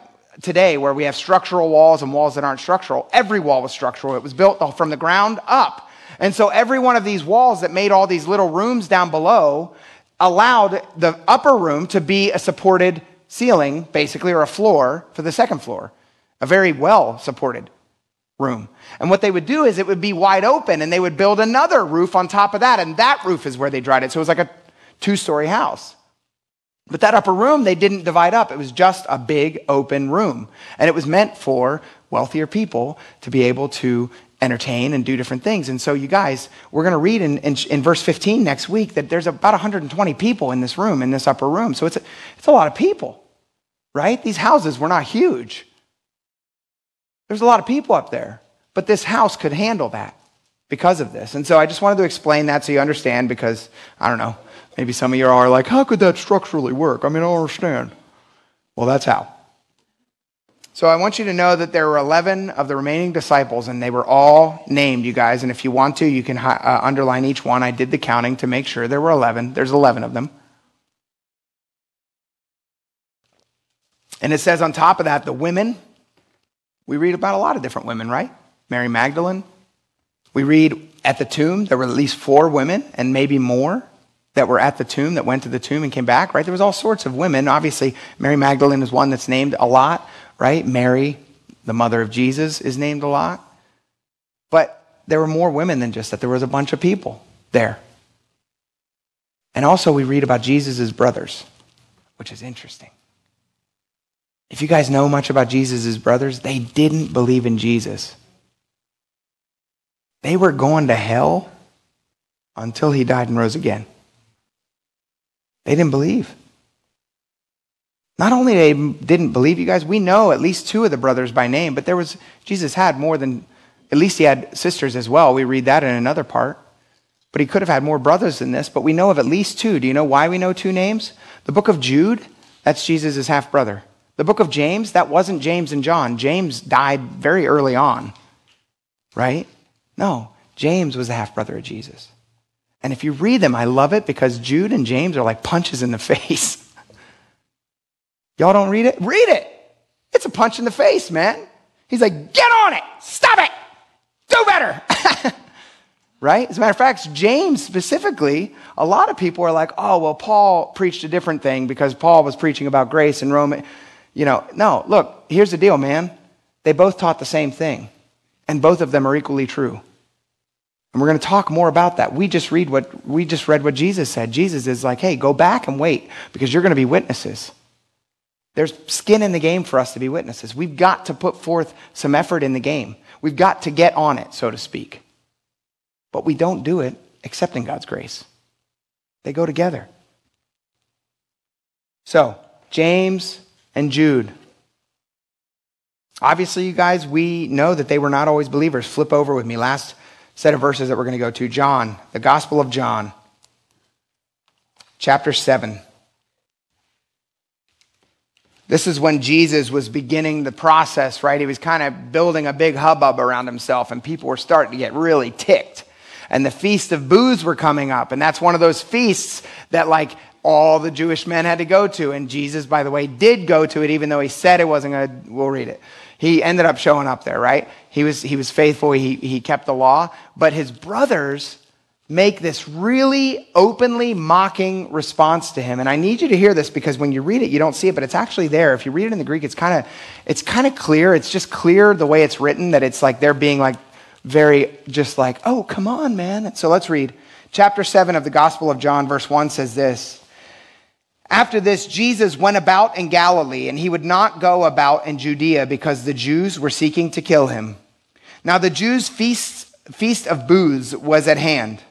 today where we have structural walls and walls that aren't structural. Every wall was structural. It was built from the ground up. And so every one of these walls that made all these little rooms down below allowed the upper room to be a supported ceiling, basically, or a floor for the second floor. A very well supported room. And what they would do is it would be wide open and they would build another roof on top of that. And that roof is where they dried it. So it was like a two story house. But that upper room, they didn't divide up. It was just a big open room. And it was meant for wealthier people to be able to entertain and do different things. And so, you guys, we're going to read in, in, in, verse 15 next week that there's about 120 people in this room, in this upper room. So it's a, it's a lot of people, right? These houses were not huge. There's a lot of people up there, but this house could handle that because of this. And so I just wanted to explain that so you understand because, I don't know, maybe some of you are like, how could that structurally work? I mean, I don't understand. Well, that's how. So I want you to know that there were 11 of the remaining disciples, and they were all named, you guys. And if you want to, you can uh, underline each one. I did the counting to make sure there were 11. There's 11 of them. And it says on top of that, the women we read about a lot of different women, right? Mary Magdalene. We read at the tomb, there were at least four women and maybe more that were at the tomb, that went to the tomb and came back, right? There was all sorts of women. Obviously, Mary Magdalene is one that's named a lot, right? Mary, the mother of Jesus, is named a lot. But there were more women than just that. There was a bunch of people there. And also, we read about Jesus' brothers, which is interesting. If you guys know much about Jesus' brothers, they didn't believe in Jesus. They were going to hell until he died and rose again. They didn't believe. Not only they didn't believe you guys, we know at least two of the brothers by name, but there was Jesus had more than at least he had sisters as well. We read that in another part. But he could have had more brothers than this, but we know of at least two. Do you know why we know two names? The book of Jude, that's Jesus' half brother. The book of James, that wasn't James and John. James died very early on, right? No, James was the half brother of Jesus. And if you read them, I love it because Jude and James are like punches in the face. Y'all don't read it? Read it. It's a punch in the face, man. He's like, get on it. Stop it. Do better. right? As a matter of fact, James specifically, a lot of people are like, oh, well, Paul preached a different thing because Paul was preaching about grace in Rome. You know, no, look, here's the deal, man. They both taught the same thing, and both of them are equally true. And we're going to talk more about that. We just read what we just read what Jesus said. Jesus is like, "Hey, go back and wait because you're going to be witnesses." There's skin in the game for us to be witnesses. We've got to put forth some effort in the game. We've got to get on it, so to speak. But we don't do it except in God's grace. They go together. So, James and Jude. Obviously, you guys, we know that they were not always believers. Flip over with me. Last set of verses that we're going to go to John, the Gospel of John, chapter 7. This is when Jesus was beginning the process, right? He was kind of building a big hubbub around himself, and people were starting to get really ticked. And the Feast of Booths were coming up, and that's one of those feasts that, like, all the Jewish men had to go to. And Jesus, by the way, did go to it, even though he said it wasn't going to. We'll read it. He ended up showing up there, right? He was, he was faithful, he, he kept the law, but his brothers make this really openly mocking response to him. And i need you to hear this because when you read it you don't see it but it's actually there. If you read it in the greek it's kind of it's kind of clear. It's just clear the way it's written that it's like they're being like very just like oh come on man. So let's read. Chapter 7 of the gospel of john verse 1 says this. After this jesus went about in galilee and he would not go about in judea because the jews were seeking to kill him now the jews feast, feast of booths was at hand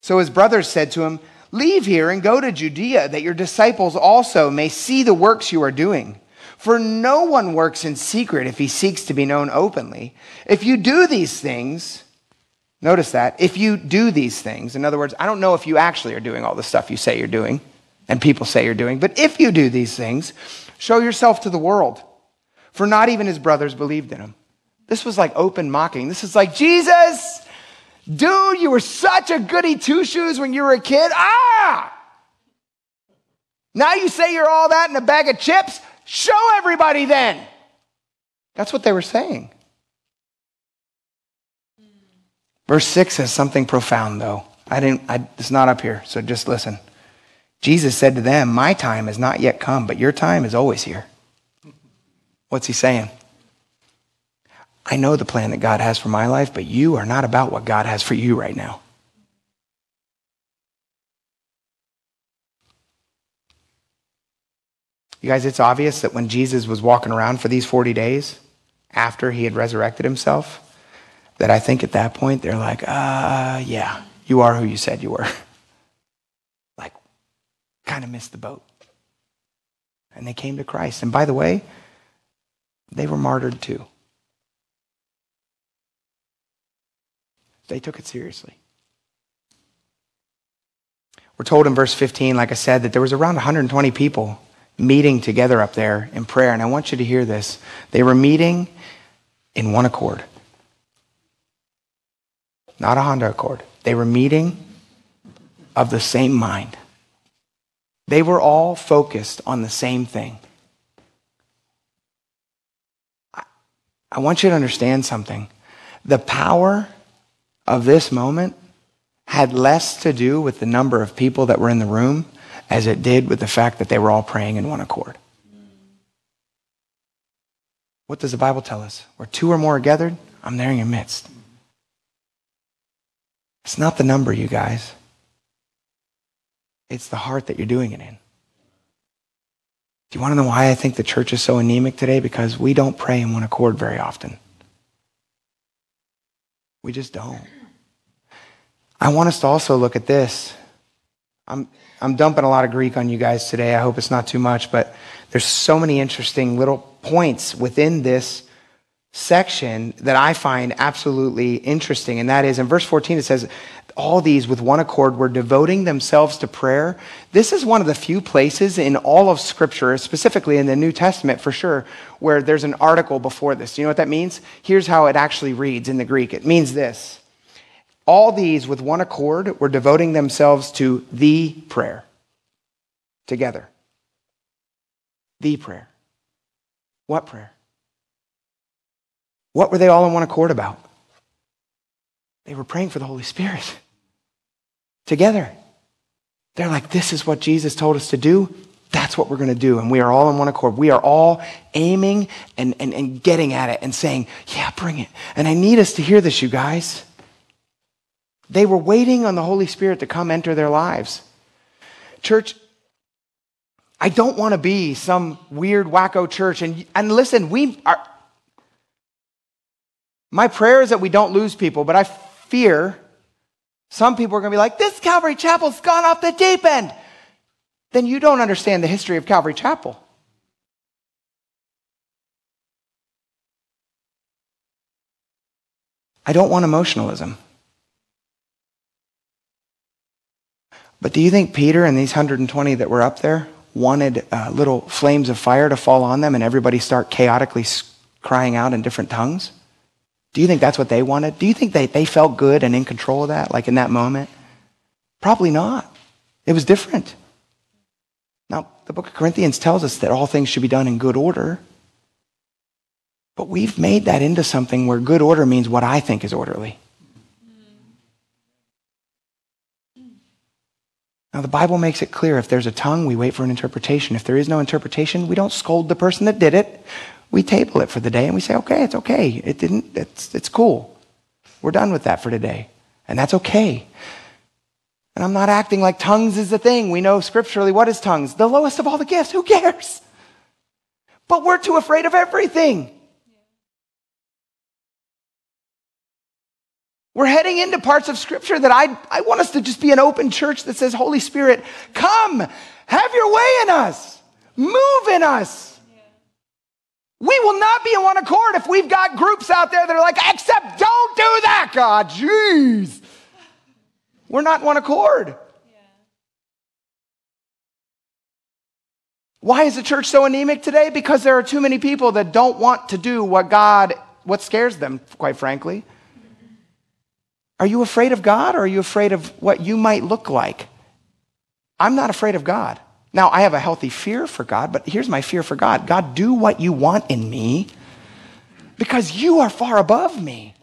so his brothers said to him, Leave here and go to Judea, that your disciples also may see the works you are doing. For no one works in secret if he seeks to be known openly. If you do these things, notice that, if you do these things, in other words, I don't know if you actually are doing all the stuff you say you're doing and people say you're doing, but if you do these things, show yourself to the world. For not even his brothers believed in him. This was like open mocking. This is like, Jesus, Dude, you were such a goody two shoes when you were a kid. Ah! Now you say you're all that in a bag of chips? Show everybody then. That's what they were saying. Verse 6 says something profound, though. I didn't, I, it's not up here, so just listen. Jesus said to them, My time has not yet come, but your time is always here. What's he saying? I know the plan that God has for my life, but you are not about what God has for you right now. You guys, it's obvious that when Jesus was walking around for these 40 days after he had resurrected himself, that I think at that point they're like, uh, yeah, you are who you said you were. like, kind of missed the boat. And they came to Christ. And by the way, they were martyred too. They took it seriously. We're told in verse 15, like I said, that there was around 120 people meeting together up there in prayer. And I want you to hear this. They were meeting in one accord, not a Honda Accord. They were meeting of the same mind. They were all focused on the same thing. I want you to understand something. The power of this moment had less to do with the number of people that were in the room as it did with the fact that they were all praying in one accord. What does the Bible tell us? Where two or more are gathered, I'm there in your midst. It's not the number, you guys. It's the heart that you're doing it in. Do you want to know why I think the church is so anemic today? Because we don't pray in one accord very often. We just don't. I want us to also look at this. I'm, I'm dumping a lot of Greek on you guys today. I hope it's not too much, but there's so many interesting little points within this section that I find absolutely interesting. And that is in verse 14, it says, All these with one accord were devoting themselves to prayer. This is one of the few places in all of Scripture, specifically in the New Testament for sure, where there's an article before this. Do you know what that means? Here's how it actually reads in the Greek it means this All these with one accord were devoting themselves to the prayer together. The prayer. What prayer? What were they all in one accord about? They were praying for the Holy Spirit together. They're like, this is what Jesus told us to do. That's what we're going to do. And we are all in one accord. We are all aiming and, and, and getting at it and saying, yeah, bring it. And I need us to hear this, you guys. They were waiting on the Holy Spirit to come enter their lives. Church, I don't want to be some weird wacko church. And, and listen, we are, my prayer is that we don't lose people, but I fear some people are going to be like, this Calvary Chapel's gone off the deep end. Then you don't understand the history of Calvary Chapel. I don't want emotionalism. But do you think Peter and these 120 that were up there wanted uh, little flames of fire to fall on them and everybody start chaotically crying out in different tongues? Do you think that's what they wanted? Do you think they, they felt good and in control of that, like in that moment? Probably not. It was different. Now, the book of Corinthians tells us that all things should be done in good order. But we've made that into something where good order means what I think is orderly. Now, the Bible makes it clear if there's a tongue, we wait for an interpretation. If there is no interpretation, we don't scold the person that did it we table it for the day and we say, okay, it's okay. It didn't, it's, it's cool. We're done with that for today. And that's okay. And I'm not acting like tongues is the thing. We know scripturally what is tongues? The lowest of all the gifts. Who cares? But we're too afraid of everything. We're heading into parts of scripture that I, I want us to just be an open church that says, Holy Spirit, come, have your way in us, move in us. We will not be in one accord if we've got groups out there that are like, except don't do that, God. Jeez. We're not in one accord. Why is the church so anemic today? Because there are too many people that don't want to do what God, what scares them, quite frankly. Are you afraid of God or are you afraid of what you might look like? I'm not afraid of God. Now, I have a healthy fear for God, but here's my fear for God God, do what you want in me because you are far above me.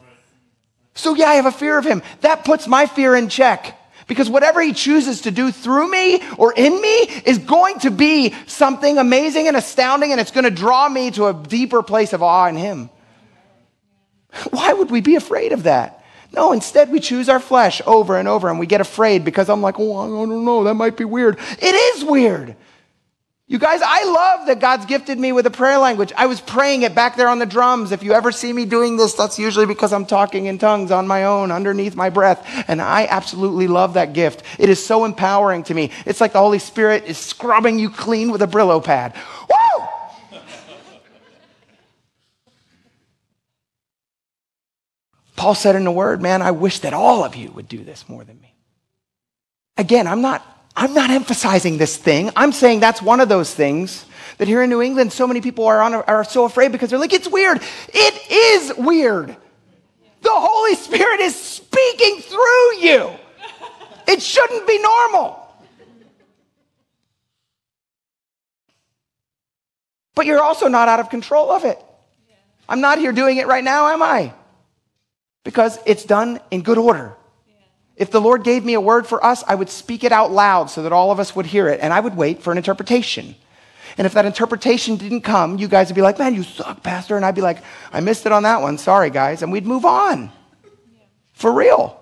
So, yeah, I have a fear of him. That puts my fear in check. Because whatever he chooses to do through me or in me is going to be something amazing and astounding, and it's going to draw me to a deeper place of awe in him. Why would we be afraid of that? No, instead we choose our flesh over and over and we get afraid because I'm like, oh, I don't know, that might be weird. It is weird. You guys, I love that God's gifted me with a prayer language. I was praying it back there on the drums. If you ever see me doing this, that's usually because I'm talking in tongues on my own underneath my breath. And I absolutely love that gift. It is so empowering to me. It's like the Holy Spirit is scrubbing you clean with a Brillo pad. Woo! Paul said in the word, man, I wish that all of you would do this more than me. Again, I'm not, I'm not emphasizing this thing. I'm saying that's one of those things that here in New England, so many people are, on, are so afraid because they're like, it's weird. It is weird. The Holy Spirit is speaking through you. It shouldn't be normal. But you're also not out of control of it. I'm not here doing it right now, am I? Because it's done in good order. If the Lord gave me a word for us, I would speak it out loud so that all of us would hear it, and I would wait for an interpretation. And if that interpretation didn't come, you guys would be like, man, you suck, Pastor. And I'd be like, I missed it on that one. Sorry, guys. And we'd move on. For real.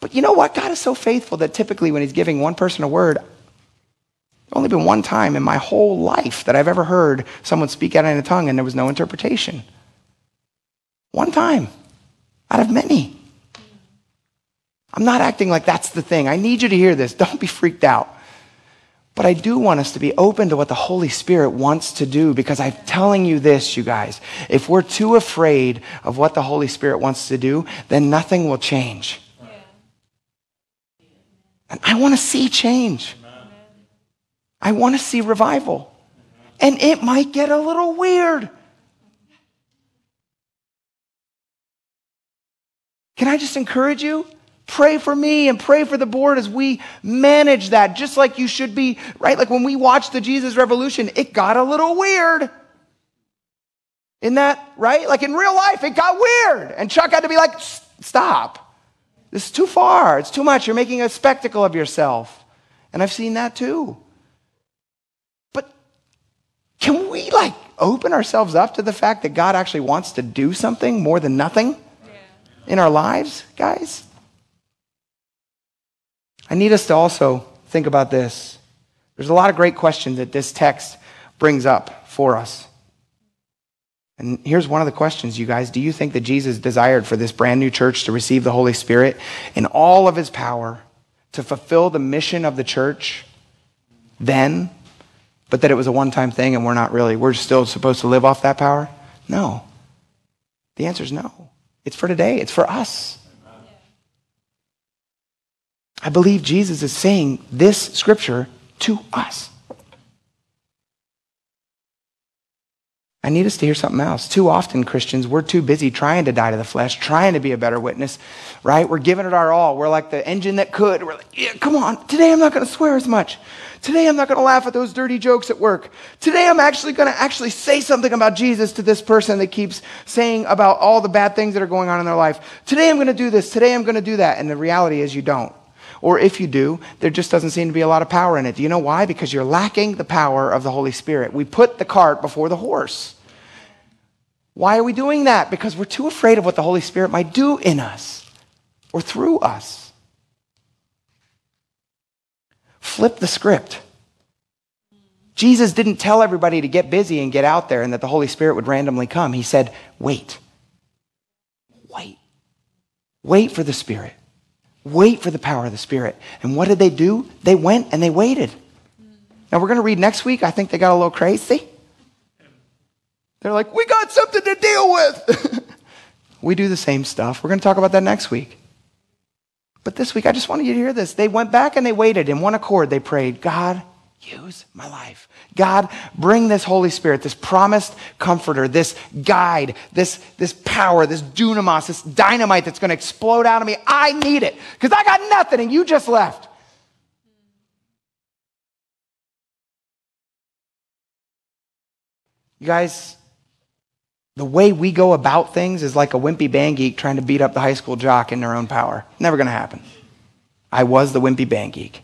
But you know what? God is so faithful that typically when He's giving one person a word, There's only been one time in my whole life that I've ever heard someone speak out in a tongue and there was no interpretation. One time out of many. I'm not acting like that's the thing. I need you to hear this. Don't be freaked out. But I do want us to be open to what the Holy Spirit wants to do because I'm telling you this, you guys. If we're too afraid of what the Holy Spirit wants to do, then nothing will change. And I want to see change. I want to see revival. And it might get a little weird. Can I just encourage you? Pray for me and pray for the board as we manage that, just like you should be, right? Like when we watched the Jesus Revolution, it got a little weird. In that, right? Like in real life, it got weird. And Chuck had to be like, stop. This is too far. It's too much. You're making a spectacle of yourself. And I've seen that too. But can we like open ourselves up to the fact that God actually wants to do something more than nothing in our lives, guys? I need us to also think about this. There's a lot of great questions that this text brings up for us. And here's one of the questions, you guys. Do you think that Jesus desired for this brand new church to receive the Holy Spirit in all of his power to fulfill the mission of the church then, but that it was a one time thing and we're not really, we're still supposed to live off that power? No. The answer is no. It's for today, it's for us. I believe Jesus is saying this scripture to us. I need us to hear something else. Too often, Christians, we're too busy trying to die to the flesh, trying to be a better witness, right? We're giving it our all. We're like the engine that could. We're like, yeah, come on. Today I'm not going to swear as much. Today I'm not going to laugh at those dirty jokes at work. Today I'm actually going to actually say something about Jesus to this person that keeps saying about all the bad things that are going on in their life. Today I'm going to do this. Today I'm going to do that. And the reality is you don't. Or if you do, there just doesn't seem to be a lot of power in it. Do you know why? Because you're lacking the power of the Holy Spirit. We put the cart before the horse. Why are we doing that? Because we're too afraid of what the Holy Spirit might do in us or through us. Flip the script. Jesus didn't tell everybody to get busy and get out there and that the Holy Spirit would randomly come. He said, wait. Wait. Wait for the Spirit. Wait for the power of the Spirit. And what did they do? They went and they waited. Now we're going to read next week. I think they got a little crazy. They're like, we got something to deal with. we do the same stuff. We're going to talk about that next week. But this week, I just wanted you to hear this. They went back and they waited. In one accord, they prayed, God, use my life. God, bring this Holy Spirit, this promised comforter, this guide, this, this power, this dunamis, this dynamite that's going to explode out of me. I need it because I got nothing and you just left. You guys, the way we go about things is like a wimpy band geek trying to beat up the high school jock in their own power. Never going to happen. I was the wimpy band geek.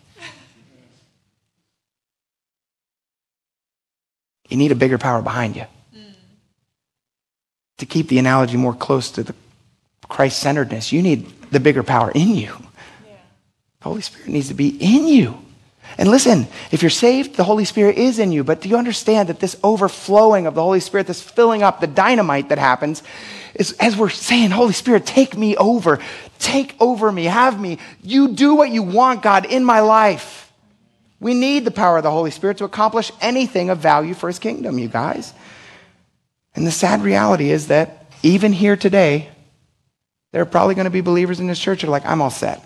You need a bigger power behind you. Mm. To keep the analogy more close to the Christ centeredness, you need the bigger power in you. Yeah. The Holy Spirit needs to be in you. And listen, if you're saved, the Holy Spirit is in you. But do you understand that this overflowing of the Holy Spirit, this filling up, the dynamite that happens, is as we're saying, Holy Spirit, take me over. Take over me. Have me. You do what you want, God, in my life. We need the power of the Holy Spirit to accomplish anything of value for his kingdom, you guys. And the sad reality is that even here today, there are probably going to be believers in this church who are like, I'm all set.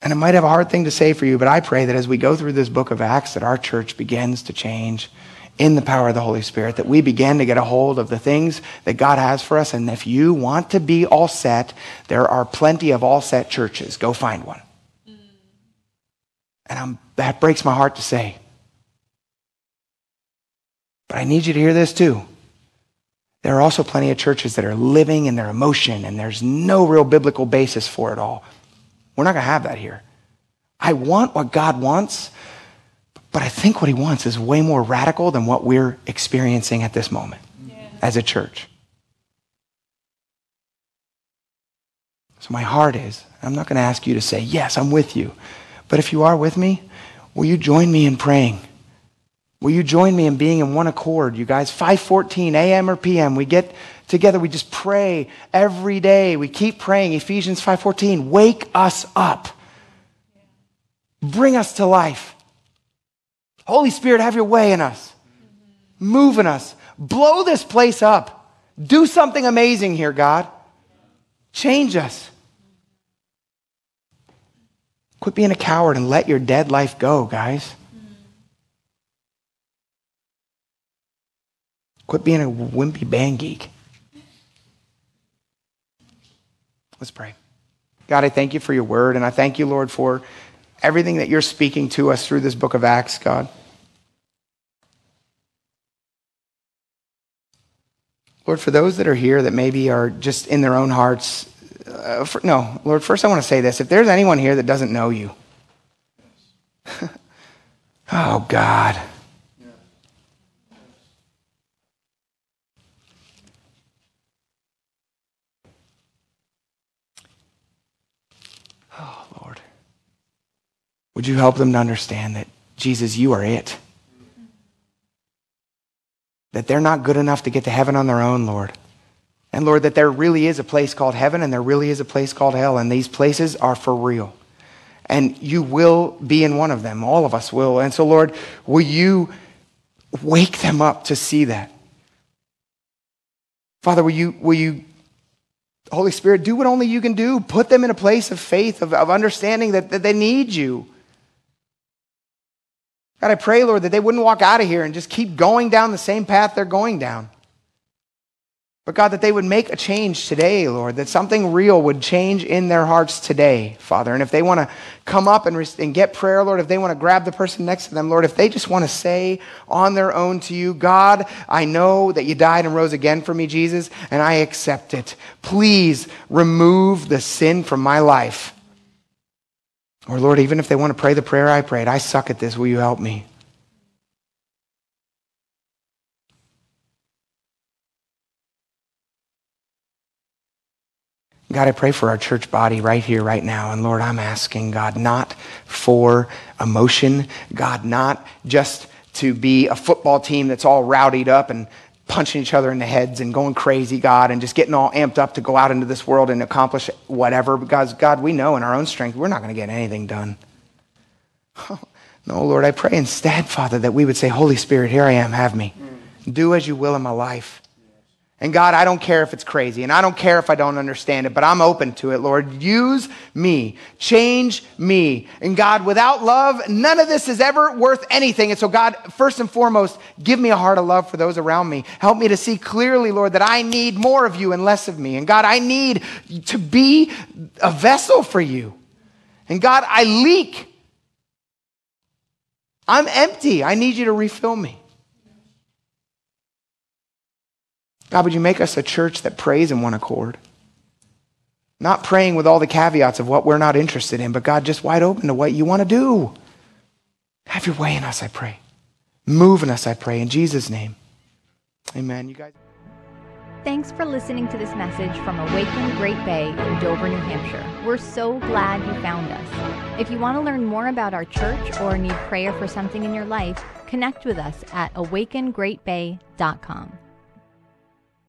And it might have a hard thing to say for you, but I pray that as we go through this book of Acts, that our church begins to change in the power of the Holy Spirit, that we begin to get a hold of the things that God has for us. And if you want to be all set, there are plenty of all set churches. Go find one. And I'm, that breaks my heart to say. But I need you to hear this too. There are also plenty of churches that are living in their emotion, and there's no real biblical basis for it all. We're not going to have that here. I want what God wants, but I think what he wants is way more radical than what we're experiencing at this moment yeah. as a church. So my heart is, I'm not going to ask you to say, Yes, I'm with you. But if you are with me, will you join me in praying? Will you join me in being in one accord, you guys? 5:14 a.m. or p.m. We get together, we just pray every day. We keep praying. Ephesians 5:14, wake us up. Bring us to life. Holy Spirit, have your way in us. Move in us. Blow this place up. Do something amazing here, God. Change us. Quit being a coward and let your dead life go, guys. Quit being a wimpy band geek. Let's pray. God, I thank you for your word, and I thank you, Lord, for everything that you're speaking to us through this book of Acts, God. Lord, for those that are here that maybe are just in their own hearts, uh, for, no, Lord, first I want to say this. If there's anyone here that doesn't know you, oh, God. Oh, Lord. Would you help them to understand that, Jesus, you are it? That they're not good enough to get to heaven on their own, Lord. And Lord, that there really is a place called heaven and there really is a place called hell, and these places are for real. And you will be in one of them. All of us will. And so, Lord, will you wake them up to see that? Father, will you, will you Holy Spirit, do what only you can do. Put them in a place of faith, of, of understanding that, that they need you. God, I pray, Lord, that they wouldn't walk out of here and just keep going down the same path they're going down. But God, that they would make a change today, Lord, that something real would change in their hearts today, Father. And if they want to come up and, and get prayer, Lord, if they want to grab the person next to them, Lord, if they just want to say on their own to you, God, I know that you died and rose again for me, Jesus, and I accept it. Please remove the sin from my life. Or, Lord, even if they want to pray the prayer I prayed, I suck at this, will you help me? God, I pray for our church body right here, right now. And Lord, I'm asking, God, not for emotion, God, not just to be a football team that's all rowdied up and punching each other in the heads and going crazy, God, and just getting all amped up to go out into this world and accomplish whatever. Because, God, we know in our own strength we're not going to get anything done. no, Lord, I pray instead, Father, that we would say, Holy Spirit, here I am, have me. Mm. Do as you will in my life. And God, I don't care if it's crazy, and I don't care if I don't understand it, but I'm open to it, Lord. Use me. Change me. And God, without love, none of this is ever worth anything. And so, God, first and foremost, give me a heart of love for those around me. Help me to see clearly, Lord, that I need more of you and less of me. And God, I need to be a vessel for you. And God, I leak. I'm empty. I need you to refill me. God, would you make us a church that prays in one accord? Not praying with all the caveats of what we're not interested in, but God, just wide open to what you want to do. Have your way in us, I pray. Move in us, I pray, in Jesus' name. Amen. You guys. Thanks for listening to this message from Awaken Great Bay in Dover, New Hampshire. We're so glad you found us. If you want to learn more about our church or need prayer for something in your life, connect with us at awakengreatbay.com.